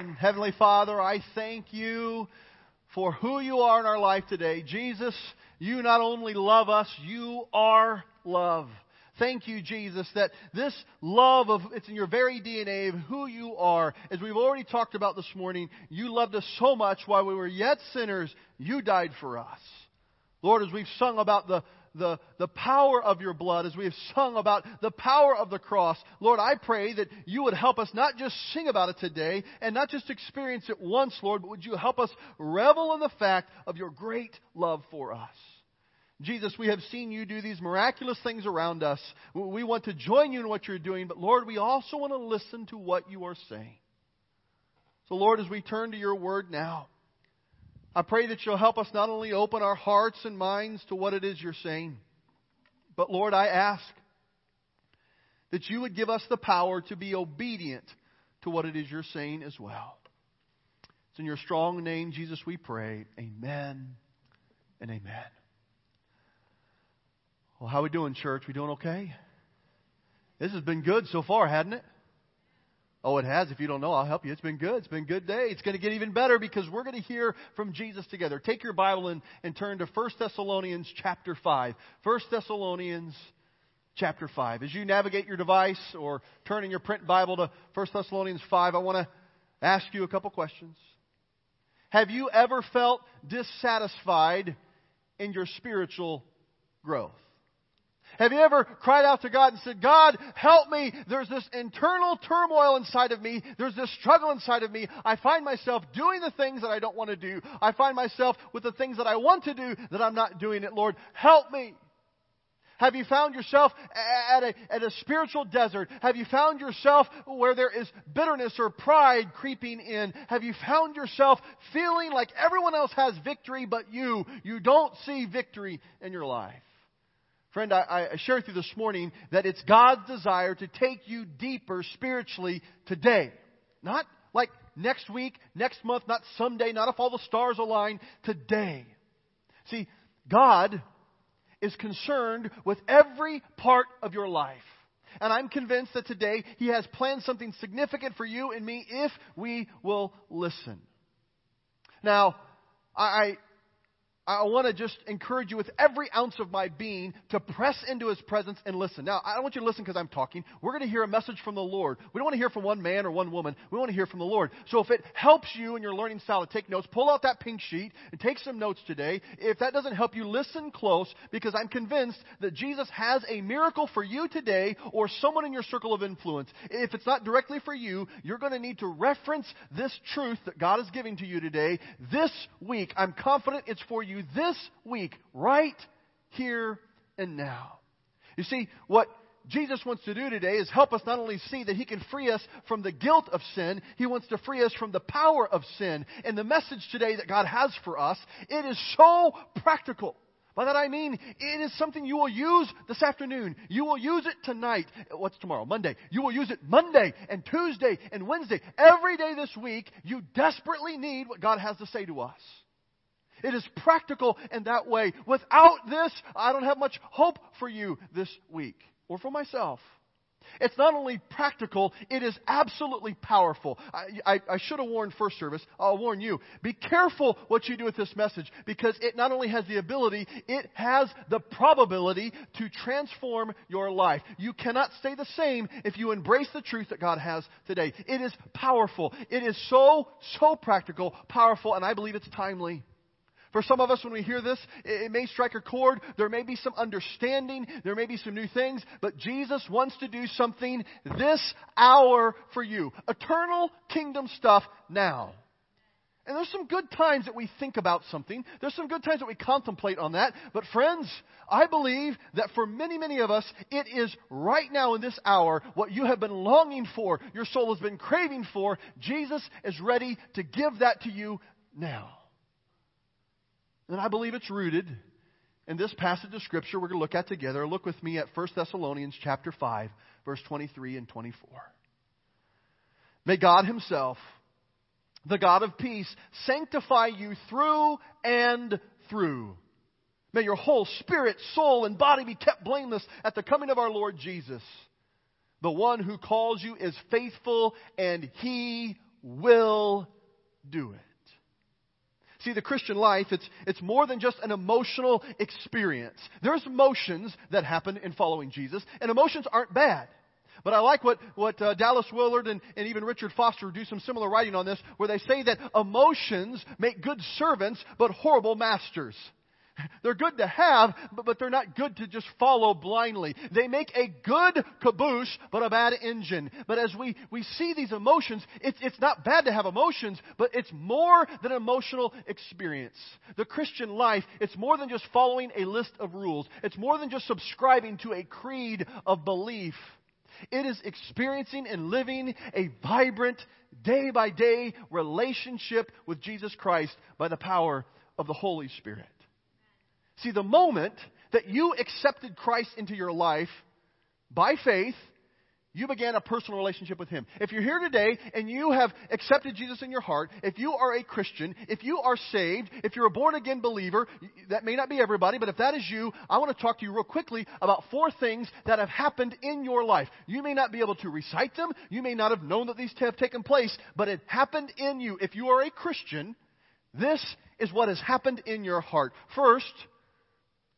Heavenly Father, I thank you for who you are in our life today. Jesus, you not only love us, you are love. Thank you, Jesus, that this love of, it's in your very DNA of who you are. As we've already talked about this morning, you loved us so much while we were yet sinners, you died for us. Lord, as we've sung about the, the, the power of your blood, as we have sung about the power of the cross, Lord, I pray that you would help us not just sing about it today and not just experience it once, Lord, but would you help us revel in the fact of your great love for us. Jesus, we have seen you do these miraculous things around us. We want to join you in what you're doing, but Lord, we also want to listen to what you are saying. So, Lord, as we turn to your word now, I pray that you'll help us not only open our hearts and minds to what it is you're saying, but Lord, I ask that you would give us the power to be obedient to what it is you're saying as well. It's in your strong name, Jesus, we pray. Amen and amen. Well, how are we doing, church? We doing okay? This has been good so far, hasn't it? Oh, it has. If you don't know, I'll help you. It's been good. It's been a good day. It's going to get even better because we're going to hear from Jesus together. Take your Bible and, and turn to 1 Thessalonians chapter 5. 1 Thessalonians chapter 5. As you navigate your device or turn in your print Bible to 1 Thessalonians 5, I want to ask you a couple questions. Have you ever felt dissatisfied in your spiritual growth? Have you ever cried out to God and said, God, help me. There's this internal turmoil inside of me. There's this struggle inside of me. I find myself doing the things that I don't want to do. I find myself with the things that I want to do that I'm not doing it. Lord, help me. Have you found yourself at a, at a spiritual desert? Have you found yourself where there is bitterness or pride creeping in? Have you found yourself feeling like everyone else has victory but you? You don't see victory in your life. Friend, I, I share with you this morning that it's God's desire to take you deeper spiritually today. Not like next week, next month, not someday, not if all the stars align, today. See, God is concerned with every part of your life. And I'm convinced that today He has planned something significant for you and me if we will listen. Now, I, I want to just encourage you with every ounce of my being to press into His presence and listen. Now, I don't want you to listen because I'm talking. We're going to hear a message from the Lord. We don't want to hear from one man or one woman. We want to hear from the Lord. So if it helps you in your learning style to take notes, pull out that pink sheet and take some notes today. If that doesn't help you, listen close because I'm convinced that Jesus has a miracle for you today or someone in your circle of influence. If it's not directly for you, you're going to need to reference this truth that God is giving to you today this week. I'm confident it's for you you this week, right here and now. You see, what Jesus wants to do today is help us not only see that He can free us from the guilt of sin, He wants to free us from the power of sin. And the message today that God has for us, it is so practical. By that I mean, it is something you will use this afternoon. You will use it tonight. What's tomorrow? Monday. You will use it Monday and Tuesday and Wednesday. Every day this week, you desperately need what God has to say to us. It is practical in that way. Without this, I don't have much hope for you this week or for myself. It's not only practical, it is absolutely powerful. I, I, I, should have warned first service. I'll warn you. Be careful what you do with this message because it not only has the ability, it has the probability to transform your life. You cannot stay the same if you embrace the truth that God has today. It is powerful. It is so, so practical, powerful, and I believe it's timely. For some of us, when we hear this, it may strike a chord. There may be some understanding. There may be some new things. But Jesus wants to do something this hour for you. Eternal kingdom stuff now. And there's some good times that we think about something. There's some good times that we contemplate on that. But friends, I believe that for many, many of us, it is right now in this hour what you have been longing for, your soul has been craving for. Jesus is ready to give that to you now. And I believe it's rooted in this passage of Scripture we're going to look at together. Look with me at 1 Thessalonians chapter 5, verse 23 and 24. May God Himself, the God of peace, sanctify you through and through. May your whole spirit, soul, and body be kept blameless at the coming of our Lord Jesus. The one who calls you is faithful, and He will do it. See, the Christian life, it's, it's more than just an emotional experience. There's emotions that happen in following Jesus, and emotions aren't bad. But I like what, what uh, Dallas Willard and, and even Richard Foster do some similar writing on this, where they say that emotions make good servants, but horrible masters. They're good to have, but, but they're not good to just follow blindly. They make a good caboose, but a bad engine. But as we, we see these emotions, it's, it's not bad to have emotions, but it's more than emotional experience. The Christian life, it's more than just following a list of rules. It's more than just subscribing to a creed of belief. It is experiencing and living a vibrant, day by day relationship with Jesus Christ by the power of the Holy Spirit. See, the moment that you accepted Christ into your life by faith, you began a personal relationship with Him. If you're here today and you have accepted Jesus in your heart, if you are a Christian, if you are saved, if you're a born again believer, that may not be everybody, but if that is you, I want to talk to you real quickly about four things that have happened in your life. You may not be able to recite them, you may not have known that these have taken place, but it happened in you. If you are a Christian, this is what has happened in your heart. First,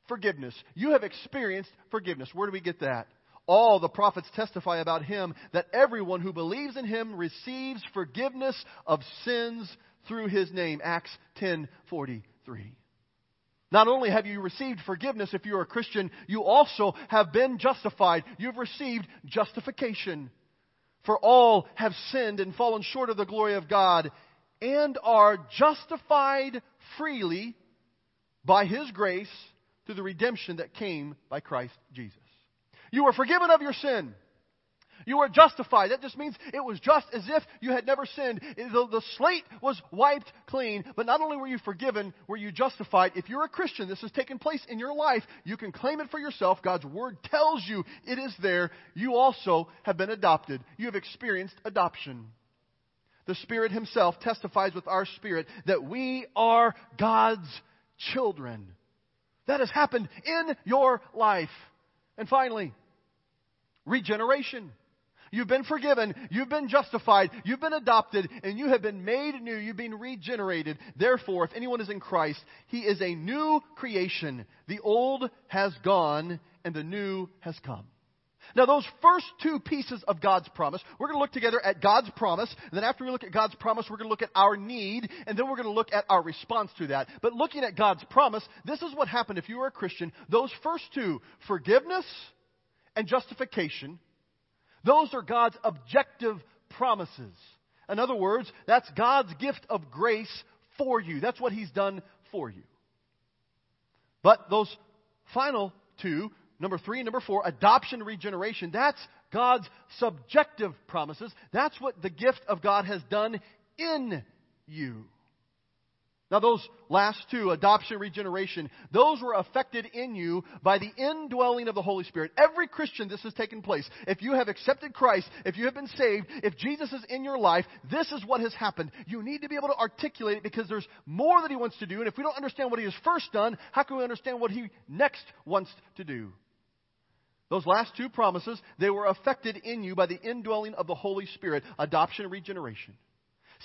forgiveness. You have experienced forgiveness. Where do we get that? All the prophets testify about him that everyone who believes in him receives forgiveness of sins through his name. Acts 10:43. Not only have you received forgiveness if you're a Christian, you also have been justified. You've received justification. For all have sinned and fallen short of the glory of God and are justified freely by his grace through the redemption that came by Christ Jesus. You were forgiven of your sin. You were justified. That just means it was just as if you had never sinned. The, the, slate was wiped clean, but not only were you forgiven, were you justified. If you're a Christian, this has taken place in your life. You can claim it for yourself. God's Word tells you it is there. You also have been adopted. You have experienced adoption. The Spirit Himself testifies with our spirit that we are God's children. That has happened in your life. And finally, regeneration. You've been forgiven. You've been justified. You've been adopted. And you have been made new. You've been regenerated. Therefore, if anyone is in Christ, he is a new creation. The old has gone and the new has come. Now, those first two pieces of God's promise, we're going to look together at God's promise. And then after we look at God's promise, we're going to look at our need. And then we're going to look at our response to that. But looking at God's promise, this is what happened if you were a Christian. Those first two, forgiveness and justification, those are God's objective promises. In other words, that's God's gift of grace for you. That's what He's done for you. But those final two, Number three, number four, adoption, regeneration. That's God's subjective promises. That's what the gift of God has done in you. Now, those last two, adoption, regeneration, those were affected in you by the indwelling of the Holy Spirit. Every Christian, this has taken place. If you have accepted Christ, if you have been saved, if Jesus is in your life, this is what has happened. You need to be able to articulate it because there's more that He wants to do. And if we don't understand what He has first done, how can we understand what He next wants to do? Those last two promises, they were affected in you by the indwelling of the Holy Spirit, adoption and regeneration.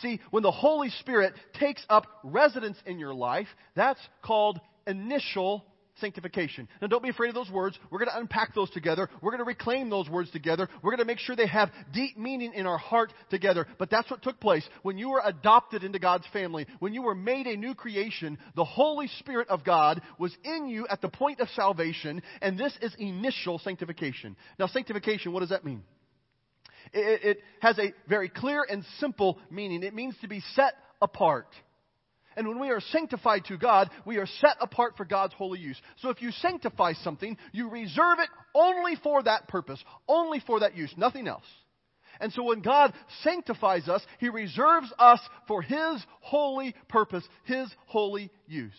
See, when the Holy Spirit takes up residence in your life, that's called initial sanctification. Now, don't be afraid of those words. We're going to unpack those together. We're going to reclaim those words together. We're going to make sure they have deep meaning in our heart together. But that's what took place. When you were adopted into God's family, when you were made a new creation, the Holy Spirit of God was in you at the point of salvation, and this is initial sanctification. Now, sanctification, what does that mean? It, it has a very clear and simple meaning. It means to be set apart. And when we are sanctified to God, we are set apart for God's holy use. So if you sanctify something, you reserve it only for that purpose, only for that use, nothing else. And so when God sanctifies us, He reserves us for His holy purpose, His holy use.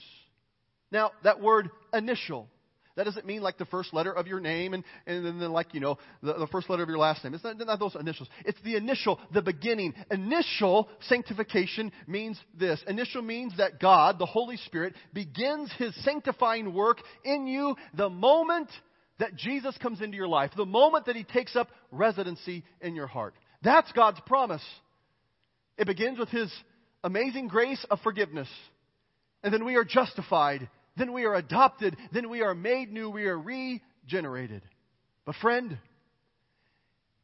Now, that word initial that doesn't mean like the first letter of your name and, and then like, you know, the, the first letter of your last name. It's not, not those initials. It's the initial, the beginning. Initial sanctification means this. Initial means that God, the Holy Spirit, begins His sanctifying work in you the moment that Jesus comes into your life, the moment that He takes up residency in your heart. That's God's promise. It begins with His amazing grace of forgiveness. And then we are justified. Then we are adopted. Then we are made new. We are regenerated. But, friend,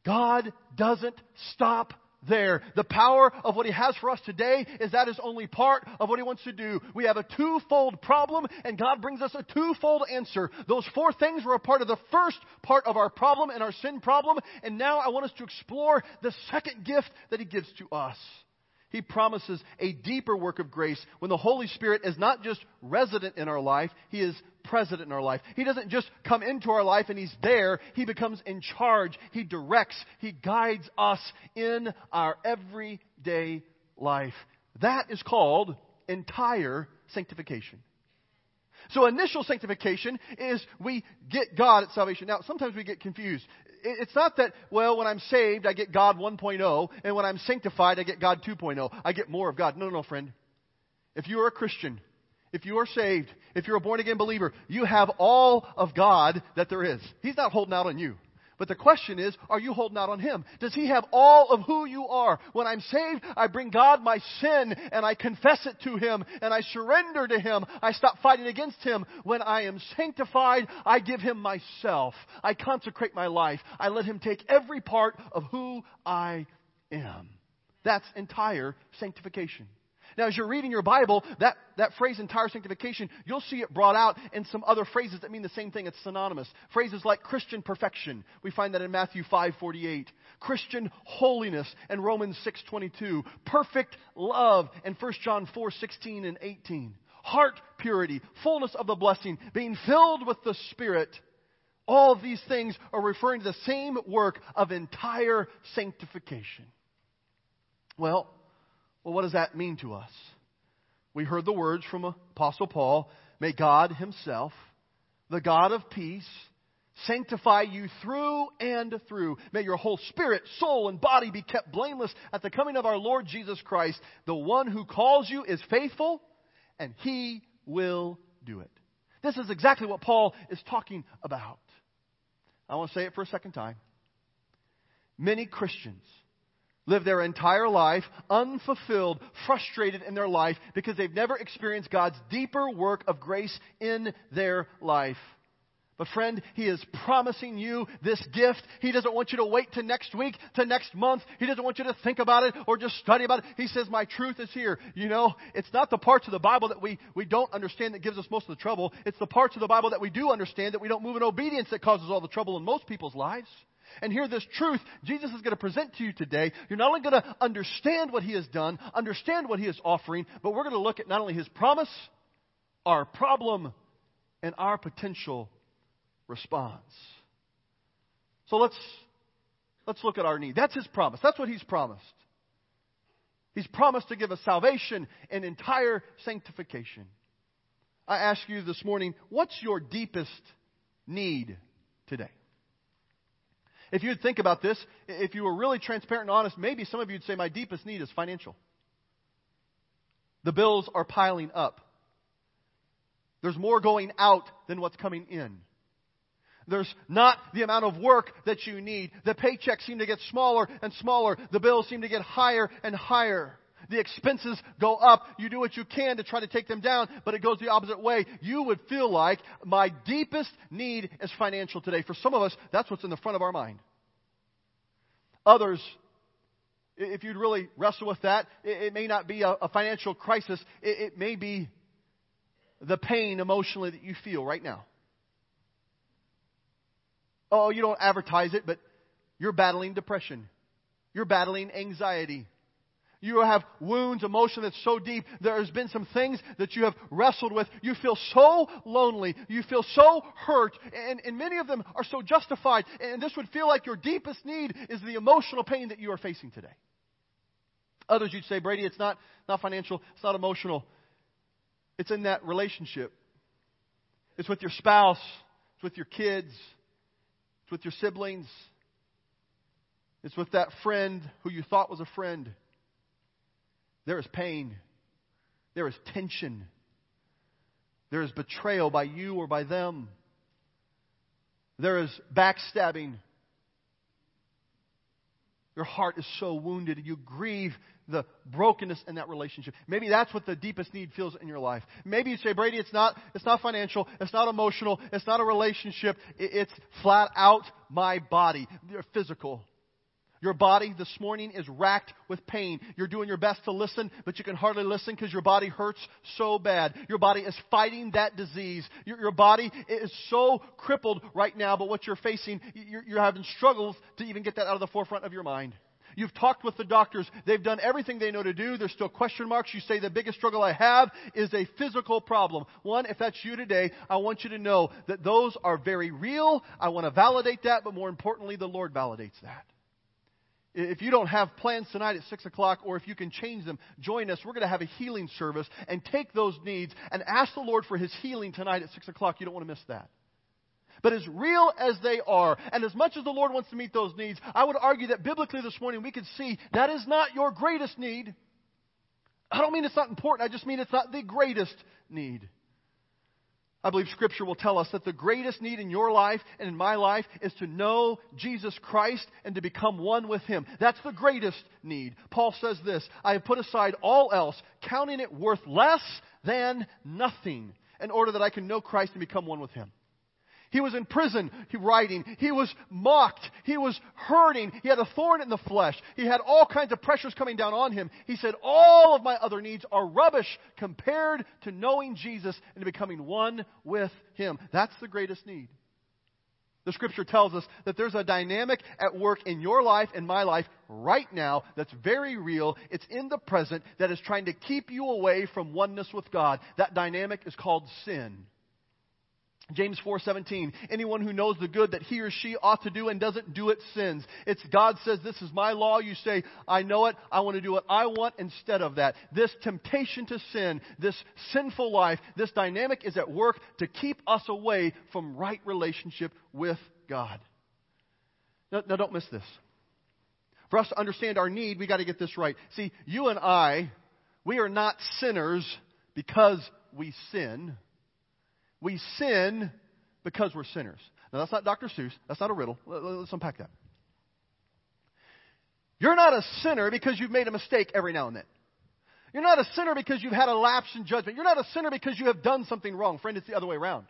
God doesn't stop there. The power of what He has for us today is that is only part of what He wants to do. We have a twofold problem, and God brings us a twofold answer. Those four things were a part of the first part of our problem and our sin problem, and now I want us to explore the second gift that He gives to us. He promises a deeper work of grace when the Holy Spirit is not just resident in our life, He is present in our life. He doesn't just come into our life and He's there. He becomes in charge. He directs. He guides us in our everyday life. That is called entire sanctification. So initial sanctification is we get God at salvation. Now, sometimes we get confused it's not that, well, when I'm saved, I get God 1.0, and when I'm sanctified, I get God 2.0. I get more of God. No, no, no, friend. If you are a Christian, if you are saved, if you're a born again believer, you have all of God that there is. He's not holding out on you. But the question is, are you holding out on Him? Does He have all of who you are? When I'm saved, I bring God my sin and I confess it to Him and I surrender to Him. I stop fighting against Him. When I am sanctified, I give Him myself. I consecrate my life. I let Him take every part of who I am. That's entire sanctification. Now, as you're reading your Bible, that, that phrase entire sanctification, you'll see it brought out in some other phrases that mean the same thing. It's synonymous. Phrases like Christian perfection. We find that in Matthew 5:48. Christian holiness in Romans 6:22. Perfect love in 1 John 4:16 and 18. Heart purity, fullness of the blessing, being filled with the Spirit. All of these things are referring to the same work of entire sanctification. Well, well, what does that mean to us? We heard the words from Apostle Paul May God Himself, the God of peace, sanctify you through and through. May your whole spirit, soul, and body be kept blameless at the coming of our Lord Jesus Christ. The one who calls you is faithful, and He will do it. This is exactly what Paul is talking about. I want to say it for a second time. Many Christians live their entire life unfulfilled, frustrated in their life because they've never experienced God's deeper work of grace in their life. But friend, He is promising you this gift. He doesn't want you to wait to next week, to next month. He doesn't want you to think about it or just study about it. He says, my truth is here. You know, it's not the parts of the Bible that we, we don't understand that gives us most of the trouble. It's the parts of the Bible that we do understand that we don't move in obedience that causes all the trouble in most people's lives and hear this truth Jesus is going to present to you today, you're not only going to understand what He has done, understand what He is offering, but we're going to look at not only His promise, our problem, and our potential response. So let's, let's look at our need. That's His promise. That's what He's promised. He's promised to give us salvation and entire sanctification. I ask you this morning, what's your deepest need today? If you'd think about this, if you were really transparent and honest, maybe some of you would say, My deepest need is financial. The bills are piling up. There's more going out than what's coming in. There's not the amount of work that you need. The paychecks seem to get smaller and smaller. The bills seem to get higher and higher. The expenses go up. You do what you can to try to take them down, but it goes the opposite way. You would feel like my deepest need is financial today. For some of us, that's what's in the front of our mind. Others, if you'd really wrestle with that, it, may not be a, financial crisis. It may be the pain emotionally that you feel right now. Oh, you don't advertise it, but you're battling depression. You're battling anxiety. You have wounds, emotion that's so deep. There has been some things that you have wrestled with. You feel so lonely. You feel so hurt. And, and many of them are so justified. And this would feel like your deepest need is the emotional pain that you are facing today. Others you'd say, Brady, it's not, not financial, it's not emotional. It's in that relationship. It's with your spouse, it's with your kids, it's with your siblings, it's with that friend who you thought was a friend. There is pain. There is tension. There is betrayal by you or by them. There is backstabbing. your heart is so wounded and you grieve the brokenness in that relationship. Maybe that's what the deepest need feels in your life. Maybe you say, Brady, it's not, it's not financial, it's not emotional, it's not a relationship, it's flat out my body, your physical. Your body this morning is racked with pain. You're doing your best to listen, but you can hardly listen because your body hurts so bad. Your body is fighting that disease. Your, your body is so crippled right now, but what you're facing, you're, you're having struggles to even get that out of the forefront of your mind. You've talked with the doctors. They've done everything they know to do. There's still question marks. You say the biggest struggle I have is a physical problem. One, if that's you today, I want you to know that those are very real. I want to validate that, but more importantly, the Lord validates that. If you don't have plans tonight at 6 o'clock, or if you can change them, join us. We're going to have a healing service and take those needs and ask the Lord for His healing tonight at 6 o'clock. You don't want to miss that. But as real as they are, and as much as the Lord wants to meet those needs, I would argue that biblically this morning we could see that is not your greatest need. I don't mean it's not important, I just mean it's not the greatest need. I believe Scripture will tell us that the greatest need in your life and in my life is to know Jesus Christ and to become one with Him. That's the greatest need. Paul says this I have put aside all else, counting it worth less than nothing, in order that I can know Christ and become one with Him. He was in prison, he writing. He was mocked. He was hurting. He had a thorn in the flesh. He had all kinds of pressures coming down on him. He said, All of my other needs are rubbish compared to knowing Jesus and becoming one with him. That's the greatest need. The scripture tells us that there's a dynamic at work in your life and my life right now that's very real. It's in the present that is trying to keep you away from oneness with God. That dynamic is called sin. James 4:17 Anyone who knows the good that he or she ought to do and doesn't do it sins. It's God says this is my law. You say I know it. I want to do what I want instead of that. This temptation to sin, this sinful life, this dynamic is at work to keep us away from right relationship with God. Now, now don't miss this. For us to understand our need, we got to get this right. See, you and I, we are not sinners because we sin. We sin because we're sinners. Now, that's not Dr. Seuss. That's not a riddle. Let's unpack that. You're not a sinner because you've made a mistake every now and then. You're not a sinner because you've had a lapse in judgment. You're not a sinner because you have done something wrong. Friend, it's the other way around.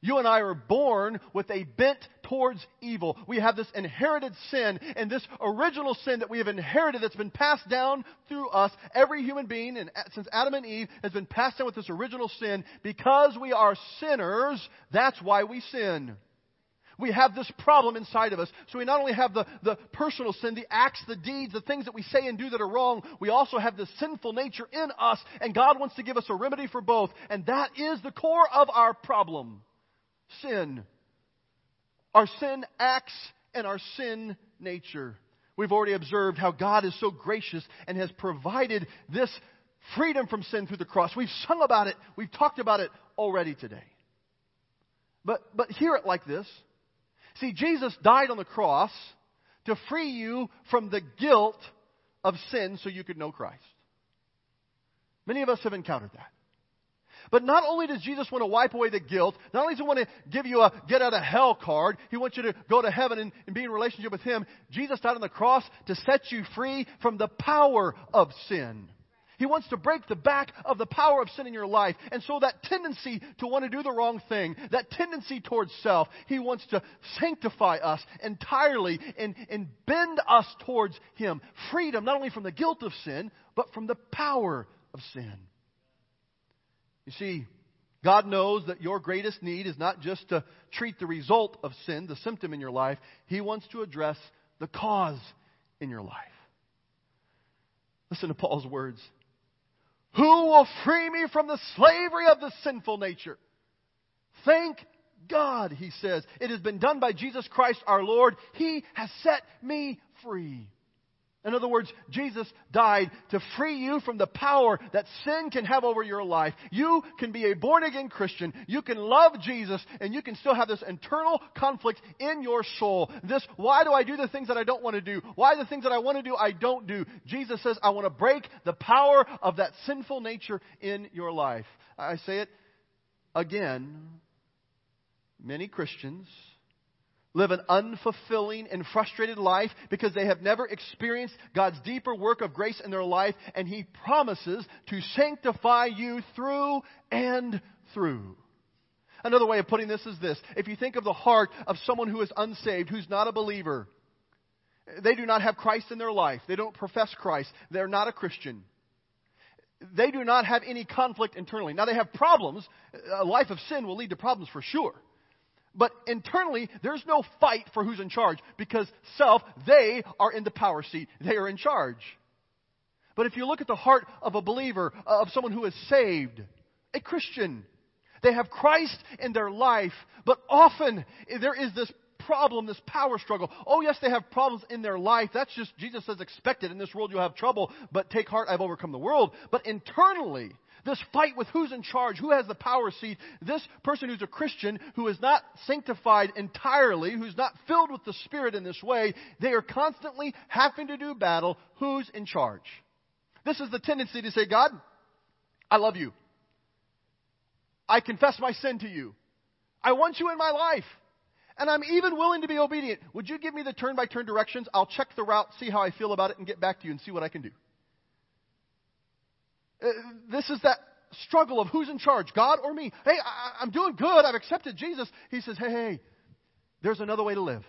You and I are born with a bent towards evil. We have this inherited sin, and this original sin that we have inherited that's been passed down through us, every human being, and since Adam and Eve, has been passed down with this original sin. Because we are sinners, that's why we sin. We have this problem inside of us. So we not only have the, the personal sin, the acts, the deeds, the things that we say and do that are wrong, we also have the sinful nature in us, and God wants to give us a remedy for both. And that is the core of our problem sin. Our sin acts and our sin nature. We've already observed how God is so gracious and has provided this freedom from sin through the cross. We've sung about it, we've talked about it already today. But, but hear it like this. See, Jesus died on the cross to free you from the guilt of sin so you could know Christ. Many of us have encountered that. But not only does Jesus want to wipe away the guilt, not only does he want to give you a get out of hell card, he wants you to go to heaven and, and be in relationship with him. Jesus died on the cross to set you free from the power of sin. He wants to break the back of the power of sin in your life. And so that tendency to want to do the wrong thing, that tendency towards self, He wants to sanctify us entirely and, and bend us towards Him. Freedom, not only from the guilt of sin, but from the power of sin. You see, God knows that your greatest need is not just to treat the result of sin, the symptom in your life. He wants to address the cause in your life. Listen to Paul's words. Who will free me from the slavery of the sinful nature? Thank God, he says. It has been done by Jesus Christ our Lord. He has set me free. In other words, Jesus died to free you from the power that sin can have over your life. You can be a born again Christian. You can love Jesus and you can still have this internal conflict in your soul. This, why do I do the things that I don't want to do? Why the things that I want to do I don't do? Jesus says, I want to break the power of that sinful nature in your life. I say it again. Many Christians live an unfulfilling and frustrated life because they have never experienced God's deeper work of grace in their life, and He promises to sanctify you through and through. Another way of putting this is this. If you think of the heart of someone who is unsaved, who's not a believer, they do not have Christ in their life. They don't profess Christ. They're not a Christian. They do not have any conflict internally. Now, they have problems. A life of sin will lead to problems for sure. But internally, there's no fight for who's in charge because self, they are in the power seat. They are in charge. But if you look at the heart of a believer, uh, of someone who is saved, a Christian, they have Christ in their life, but often there is this problem, this power struggle. Oh, yes, they have problems in their life. That's just, Jesus says, expected. In this world you'll have trouble, but take heart, I've overcome the world. But internally, this fight with who's in charge, who has the power seat, this person who's a Christian, who is not sanctified entirely, who's not filled with the Spirit in this way, they are constantly having to do battle. Who's in charge? This is the tendency to say, God, I love you. I confess my sin to you. I want you in my life. And I'm even willing to be obedient. Would you give me the turn by turn directions? I'll check the route, see how I feel about it, and get back to you and see what I can do. Uh, this is that struggle of who's in charge, God or me. Hey, I, am doing good. I've accepted Jesus. He says, hey, hey, there's another way to live.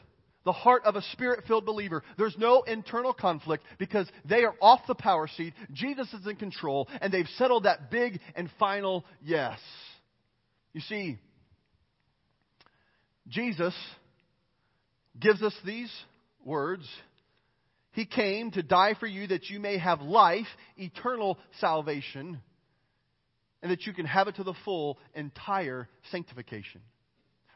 The heart of a spirit filled believer. There's no internal conflict because they are off the power seat. Jesus is in control, and they've settled that big and final yes. You see, Jesus gives us these words he came to die for you that you may have life, eternal salvation, and that you can have it to the full, entire sanctification.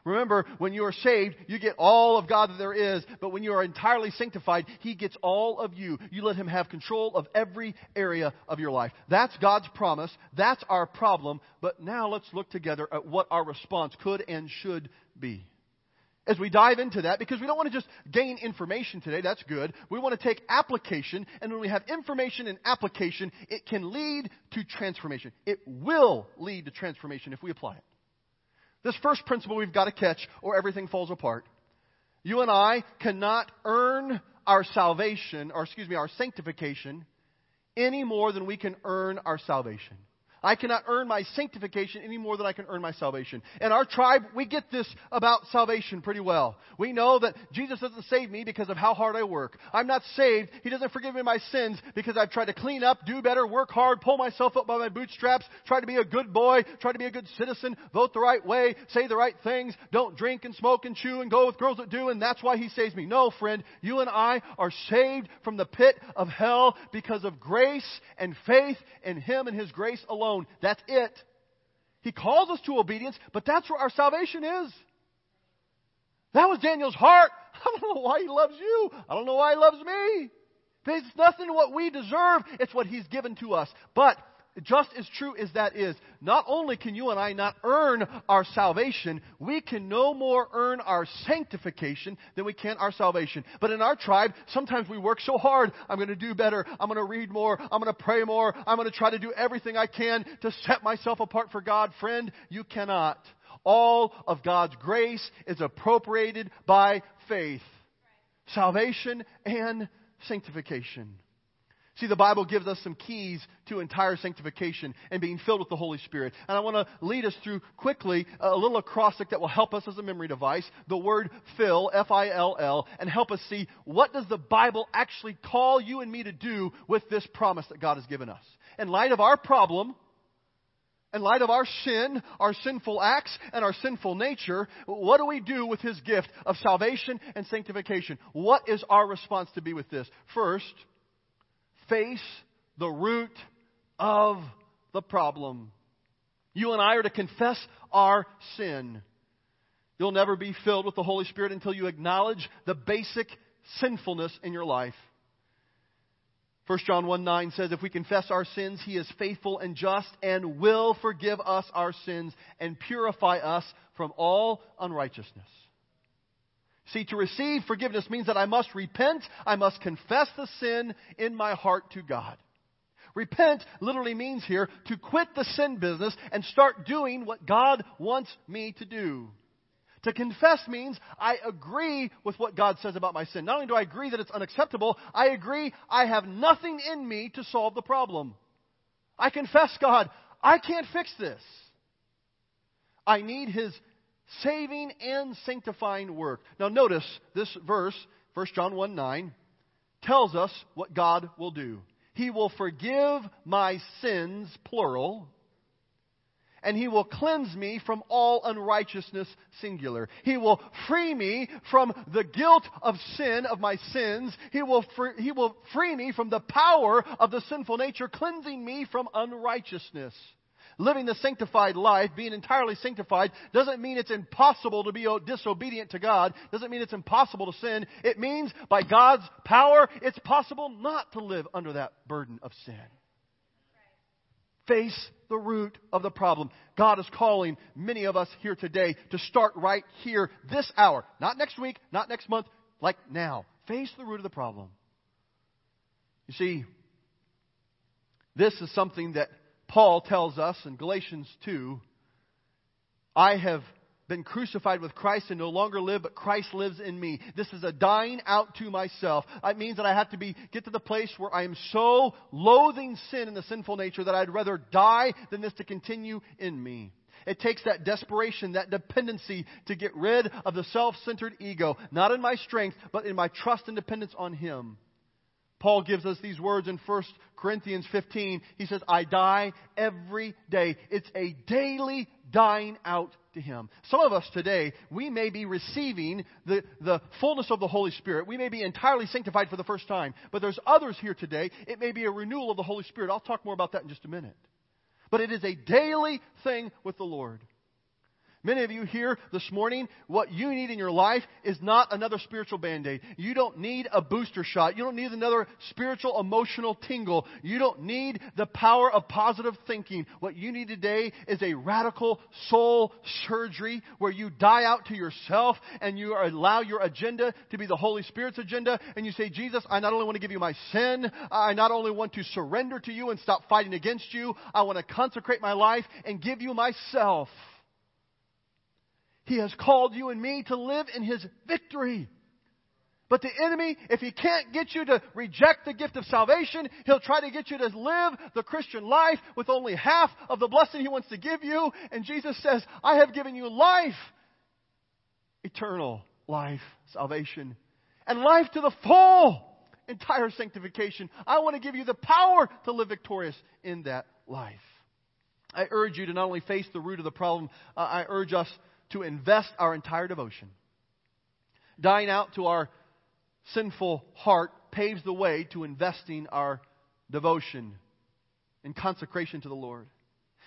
Remember, when you are saved, you get all of God that there is, but when you are entirely sanctified, He gets all of you. You let Him have control of every area of your life. That's God's promise. That's our problem. But now let's look together at what our response could and should be as we dive into that because we don't want to just gain information today. That's good. We want to take application, and when we have information and application, it can lead to transformation. It will lead to transformation if we apply it. This first principle we've got to catch, or everything falls apart. You and I cannot earn our salvation, or excuse me, our sanctification, any more than we can earn our salvation. I cannot earn my sanctification any more than I can earn my salvation. And our tribe, we get this about salvation pretty well. We know that Jesus doesn't save me because of how hard I work. I'm not saved. He doesn't forgive me my sins because I've tried to clean up, do better, work hard, pull myself up by my bootstraps, try to be a good boy, try to be a good citizen, vote the right way, say the right things, don't drink and smoke and chew and go with girls that do, and that's why he saves me. No, friend, you and I are saved from the pit of hell because of grace and faith in him and his grace alone alone. That's it. He calls us to obedience, but that's where our salvation is. That was Daniel's heart. I don't know why he loves you. I don't know why he loves me. It's nothing what we deserve. It's what he's given to us. But just as true as that is, not only can you and I not earn our salvation, we can no more earn our sanctification than we can our salvation. But in our tribe, sometimes we work so hard. I'm going to do better. I'm going to read more. I'm going to pray more. I'm going to try to do everything I can to set myself apart for God. Friend, you cannot. All of God's grace is appropriated by faith. Salvation and sanctification. See, the Bible gives us some keys to entire sanctification and being filled with the Holy Spirit. And I want to lead us through quickly a little acrostic that will help us as a memory device, the word fill, F-I-L-L, and help us see what does the Bible actually call you and me to do with this promise that God has given us. In light of our problem, in light of our sin, our sinful acts, and our sinful nature, what do we do with His gift of salvation and sanctification? What is our response to be with this? First, face the root of the problem. You and I are to confess our sin. You'll never be filled with the Holy Spirit until you acknowledge the basic sinfulness in your life. 1 John 1 9 says, If we confess our sins, he is faithful and just and will forgive us our sins and purify us from all unrighteousness. See, to receive forgiveness means that I must repent, I must confess the sin in my heart to God. Repent literally means here to quit the sin business and start doing what God wants me to do. To confess means I agree with what God says about my sin. Not only do I agree that it's unacceptable, I agree I have nothing in me to solve the problem. I confess, God, I can't fix this. I need His saving and sanctifying work. Now, notice this verse, 1 John 1 9, tells us what God will do. He will forgive my sins, plural, and he will cleanse me from all unrighteousness, singular. He will free me from the guilt of sin, of my sins. He will, free, he will free me from the power of the sinful nature, cleansing me from unrighteousness. Living the sanctified life, being entirely sanctified, doesn't mean it's impossible to be disobedient to God. Doesn't mean it's impossible to sin. It means by God's power, it's possible not to live under that burden of sin. Face the root of the problem. God is calling many of us here today to start right here, this hour. Not next week, not next month, like now. Face the root of the problem. You see, this is something that Paul tells us in Galatians 2 I have been crucified with Christ and no longer live, but Christ lives in me. This is a dying out to myself. It means that I have to be, get to the place where I am so loathing sin and the sinful nature that I'd rather die than this to continue in me. It takes that desperation, that dependency to get rid of the self-centered ego, not in my strength, but in my trust and dependence on Him. Paul gives us these words in 1 Corinthians 15. He says, I die every day. It's a daily dying out to Him. Some of us today, we may be receiving the, the fullness of the Holy Spirit. We may be entirely sanctified for the first time. But there's others here today, it may be a renewal of the Holy Spirit. I'll talk more about that in just a minute. But it is a daily thing with the Lord. Many of you here this morning, what you need in your life is not another spiritual band aid. You don't need a booster shot. You don't need another spiritual emotional tingle. You don't need the power of positive thinking. What you need today is a radical soul surgery where you die out to yourself and you allow your agenda to be the Holy Spirit's agenda. And you say, Jesus, I not only want to give you my sin, I not only want to surrender to you and stop fighting against you, I want to consecrate my life and give you myself. He has called you and me to live in His victory. But the enemy, if he can't get you to reject the gift of salvation, he'll try to get you to live the Christian life with only half of the blessing he wants to give you. And Jesus says, I have given you life, eternal life, salvation, and life to the full, entire sanctification. I want to give you the power to live victorious in that life. I urge you to not only face the root of the problem, uh, I urge us to invest our entire devotion. Dying out to our sinful heart paves the way to investing our devotion and consecration to the Lord.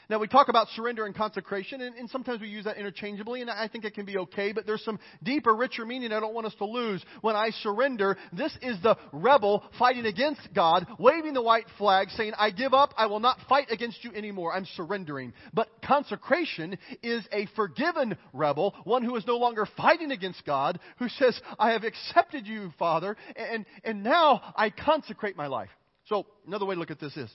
Now, we talk about surrender and consecration, and, and, sometimes we use that interchangeably, and I think it can be okay, but there's some deeper, richer meaning I don't want us to lose. When I surrender, this is the rebel fighting against God, waving the white flag, saying, I give up, I will not fight against you anymore, I'm surrendering. But consecration is a forgiven rebel, one who is no longer fighting against God, who says, I have accepted you, Father, and, and now I consecrate my life. So, another way to look at this is,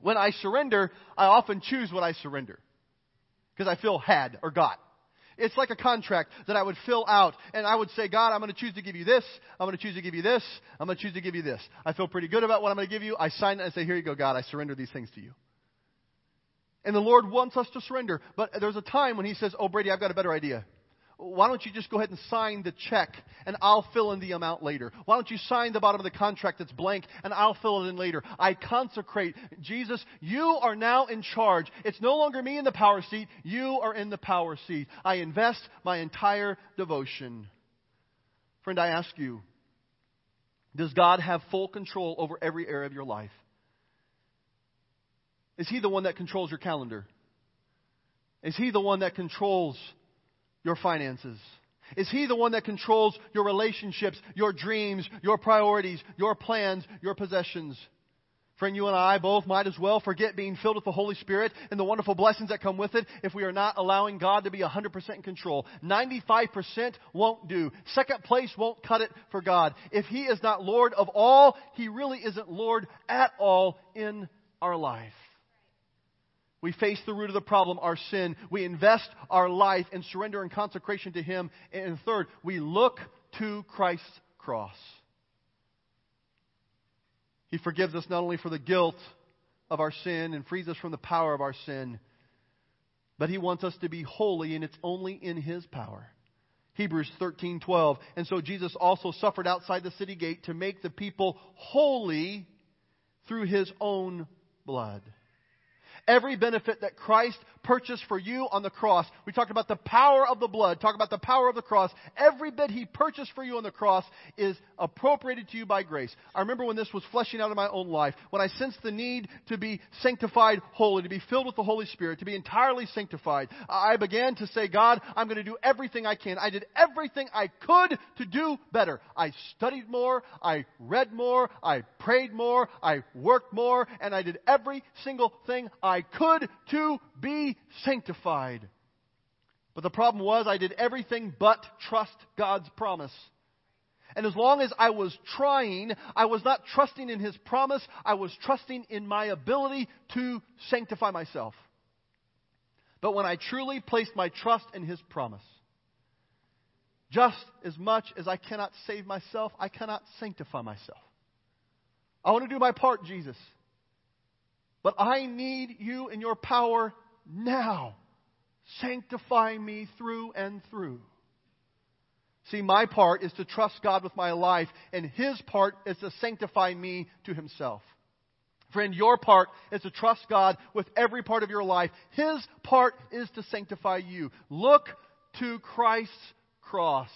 when I surrender, I often choose what I surrender because I feel had or got. It's like a contract that I would fill out, and I would say, God, I'm going to choose to give you this. I'm going to choose to give you this. I'm going to choose to give you this. I feel pretty good about what I'm going to give you. I sign it and say, Here you go, God. I surrender these things to you. And the Lord wants us to surrender. But there's a time when He says, Oh, Brady, I've got a better idea why don't you just go ahead and sign the check and I'll fill in the amount later? Why don't you sign the bottom of the contract that's blank and I'll fill it in later? I consecrate. Jesus, you are now in charge. It's no longer me in the power seat. You are in the power seat. I invest my entire devotion. Friend, I ask you, does God have full control over every area of your life? Is He the one that controls your calendar? Is He the one that controls your finances? Is He the one that controls your relationships, your dreams, your priorities, your plans, your possessions? Friend, you and I both might as well forget being filled with the Holy Spirit and the wonderful blessings that come with it if we are not allowing God to be 100% in control. 95% won't do. Second place won't cut it for God. If He is not Lord of all, He really isn't Lord at all in our life. We face the root of the problem, our sin. We invest our life in surrender and consecration to Him. And third, we look to Christ's cross. He forgives us not only for the guilt of our sin and frees us from the power of our sin, but He wants us to be holy, and it's only in His power. Hebrews 13:12. And so Jesus also suffered outside the city gate to make the people holy through his own blood every benefit that Christ purchased for you on the cross. We talked about the power of the blood, talk about the power of the cross. Every bit he purchased for you on the cross is appropriated to you by grace. I remember when this was fleshing out in my own life, when I sensed the need to be sanctified holy, to be filled with the Holy Spirit, to be entirely sanctified. I began to say, God, I'm going to do everything I can. I did everything I could to do better. I studied more, I read more, I prayed more, I worked more, and I did every single thing I could to be sanctified. But the problem was I did everything but trust God's promise. And as long as I was trying, I was not trusting in His promise, I was trusting in my ability to sanctify myself. But when I truly placed my trust in His promise, just as much as I cannot save myself, I cannot sanctify myself. I want to do my part, Jesus. But I need you and your power now. Sanctify me through and through. See, my part is to trust God with my life, and His part is to sanctify me to Himself. Friend, your part is to trust God with every part of your life. His part is to sanctify you. Look to Christ's cross.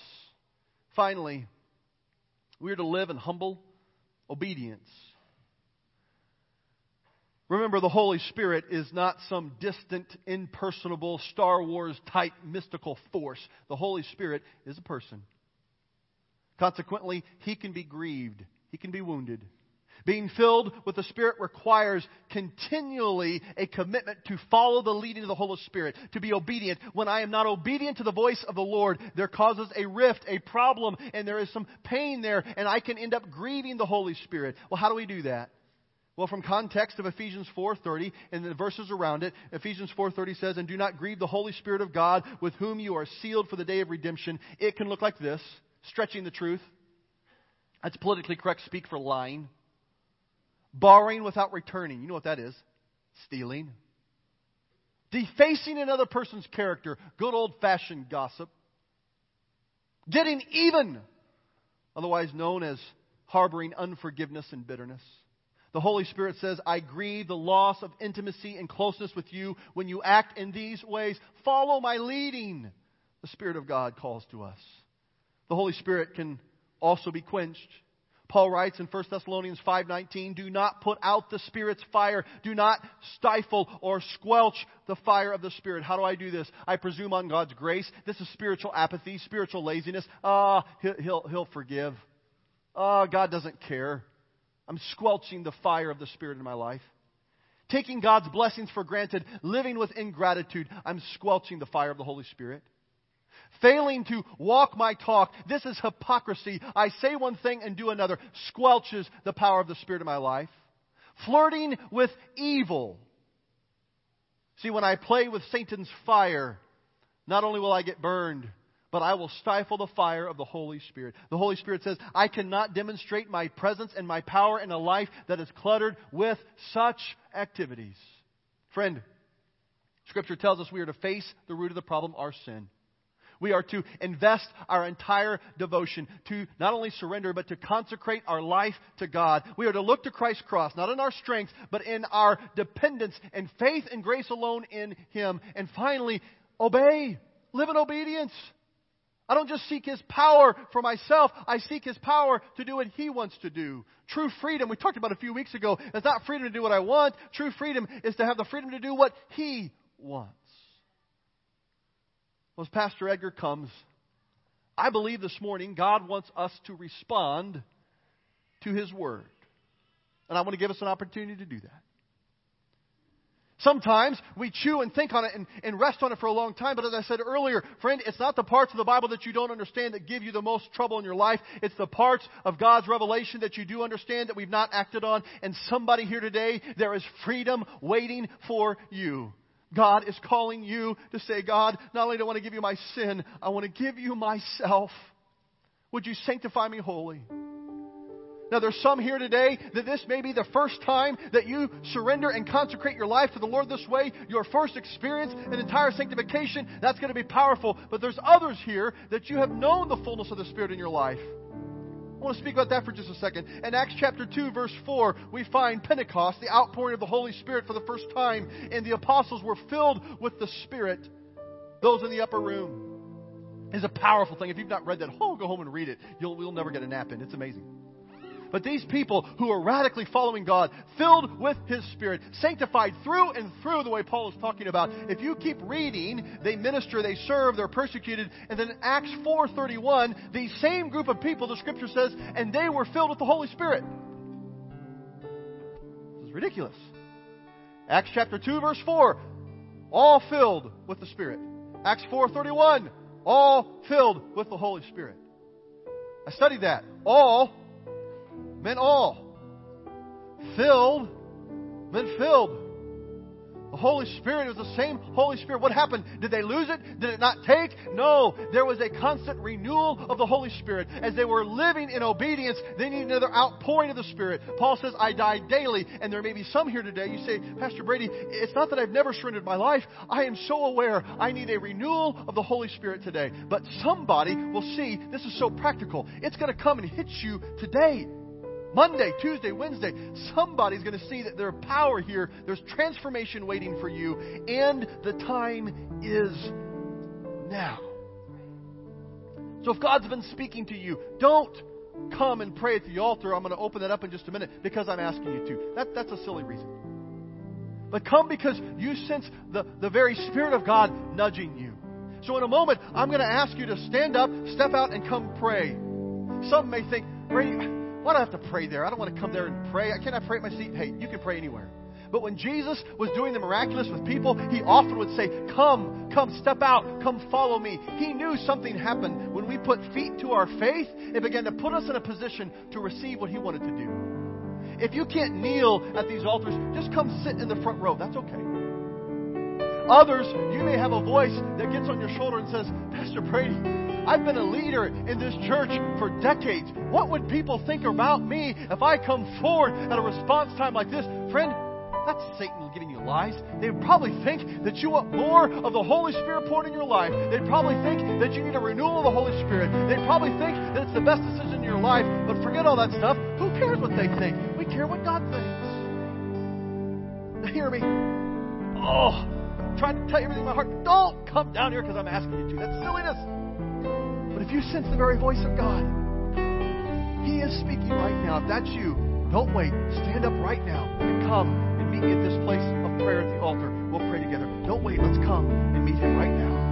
Finally, we are to live in humble obedience. Remember, the Holy Spirit is not some distant, impersonable, Star Wars type mystical force. The Holy Spirit is a person. Consequently, he can be grieved, he can be wounded. Being filled with the Spirit requires continually a commitment to follow the leading of the Holy Spirit, to be obedient. When I am not obedient to the voice of the Lord, there causes a rift, a problem, and there is some pain there, and I can end up grieving the Holy Spirit. Well, how do we do that? Well, from context of Ephesians 4:30 and the verses around it, Ephesians 4:30 says, "And do not grieve the Holy Spirit of God, with whom you are sealed for the day of redemption." It can look like this, stretching the truth. That's politically correct speak for lying. Borrowing without returning. You know what that is? Stealing. Defacing another person's character. Good old-fashioned gossip. Getting even, otherwise known as harboring unforgiveness and bitterness the Holy Spirit says, I grieve the loss of intimacy and closeness with you when you act in these ways. Follow my leading. The Spirit of God calls to us. The Holy Spirit can also be quenched. Paul writes in 1 Thessalonians 5:19, "Do not put out the Spirit's fire. Do not stifle or squelch the fire of the Spirit." How do I do this? I presume on God's grace. This is spiritual apathy, spiritual laziness. Ah, he'll, he'll, he'll forgive. Ah, God doesn't care. I'm squelching the fire of the Spirit in my life. Taking God's blessings for granted, living with ingratitude, I'm squelching the fire of the Holy Spirit. Failing to walk my talk, this is hypocrisy. I say one thing and do another, squelches the power of the Spirit in my life. Flirting with evil. See, when I play with Satan's fire, not only will I get burned, but I will stifle the fire of the Holy Spirit. The Holy Spirit says, I cannot demonstrate my presence and my power in a life that is cluttered with such activities. Friend, Scripture tells us we are to face the root of the problem, our sin. We are to invest our entire devotion to not only surrender, but to consecrate our life to God. We are to look to Christ's cross, not in our strength, but in our dependence and faith and grace alone in Him. And finally, obey. Live in obedience. I don't just seek His power for myself. I seek His power to do what He wants to do. True freedom, we talked about a few weeks ago, is not freedom to do what I want. True freedom is to have the freedom to do what He wants. Well, as Pastor Edgar comes, I believe this morning God wants us to respond to His Word. And I want to give us an opportunity to do that. Sometimes we chew and think on it and, and, rest on it for a long time, but as I said earlier, friend, it's not the parts of the Bible that you don't understand that give you the most trouble in your life. It's the parts of God's revelation that you do understand that we've not acted on. And somebody here today, there is freedom waiting for you. God is calling you to say, God, not only do I want to give you my sin, I want to give you myself. Would you sanctify me holy? Now, there's some here today that this may be the first time that you surrender and consecrate your life to the Lord this way, your first experience in entire sanctification. That's going to be powerful. But there's others here that you have known the fullness of the Spirit in your life. I want to speak about that for just a second. In Acts chapter 2, verse 4, we find Pentecost, the outpouring of the Holy Spirit for the first time, and the apostles were filled with the Spirit, those in the upper room. It's a powerful thing. If you've not read that, oh, go home and read it. You'll, you'll never get a nap in. It's amazing. But these people who are radically following God, filled with His Spirit, sanctified through and through the way Paul is talking about. If you keep reading, they minister, they serve, they're persecuted. And then Acts 4.31, the same group of people, the scripture says, and they were filled with the Holy Spirit. This is ridiculous. Acts chapter 2 verse 4, all filled with the Spirit. Acts 4.31, all filled with the Holy Spirit. I studied that. All meant all. Filled meant filled. The Holy Spirit was the same Holy Spirit. What happened? Did they lose it? Did it not take? No. There was a constant renewal of the Holy Spirit. As they were living in obedience, they needed another outpouring of the Spirit. Paul says, I die daily. And there may be some here today. You say, Pastor Brady, it's not that I've never surrendered my life. I am so aware I need a renewal of the Holy Spirit today. But somebody will see this is so practical. It's going to come and hit you today. Monday, Tuesday, Wednesday, somebody's going to see that there's power here. There's transformation waiting for you, and the time is now. So if God's been speaking to you, don't come and pray at the altar. I'm going to open that up in just a minute because I'm asking you to. That, that's a silly reason. But come because you sense the, the very Spirit of God nudging you. So in a moment, I'm going to ask you to stand up, step out, and come pray. Some may think, Brady, why do I have to pray there? I don't want to come there and pray. I can't I pray at my seat? Hey, you can pray anywhere. But when Jesus was doing the miraculous with people, he often would say, Come, come, step out, come follow me. He knew something happened. When we put feet to our faith, it began to put us in a position to receive what he wanted to do. If you can't kneel at these altars, just come sit in the front row. That's okay. Others, you may have a voice that gets on your shoulder and says, Pastor Brady, I've been a leader in this church for decades. What would people think about me if I come forward at a response time like this? Friend, that's Satan giving you lies. They'd probably think that you want more of the Holy Spirit poured in your life. They'd probably think that you need a renewal of the Holy Spirit. They'd probably think that it's the best decision in your life. But forget all that stuff. Who cares what they think? We care what God thinks. Now, hear me. Oh, I'm trying to tell you everything in my heart. Don't come down here because I'm asking you to. That's silliness. But if you sense the very voice of God, He is speaking right now. If that's you, don't wait. Stand up right now and come and meet me at this place of prayer at the altar. We'll pray together. Don't wait. Let's come and meet Him right now.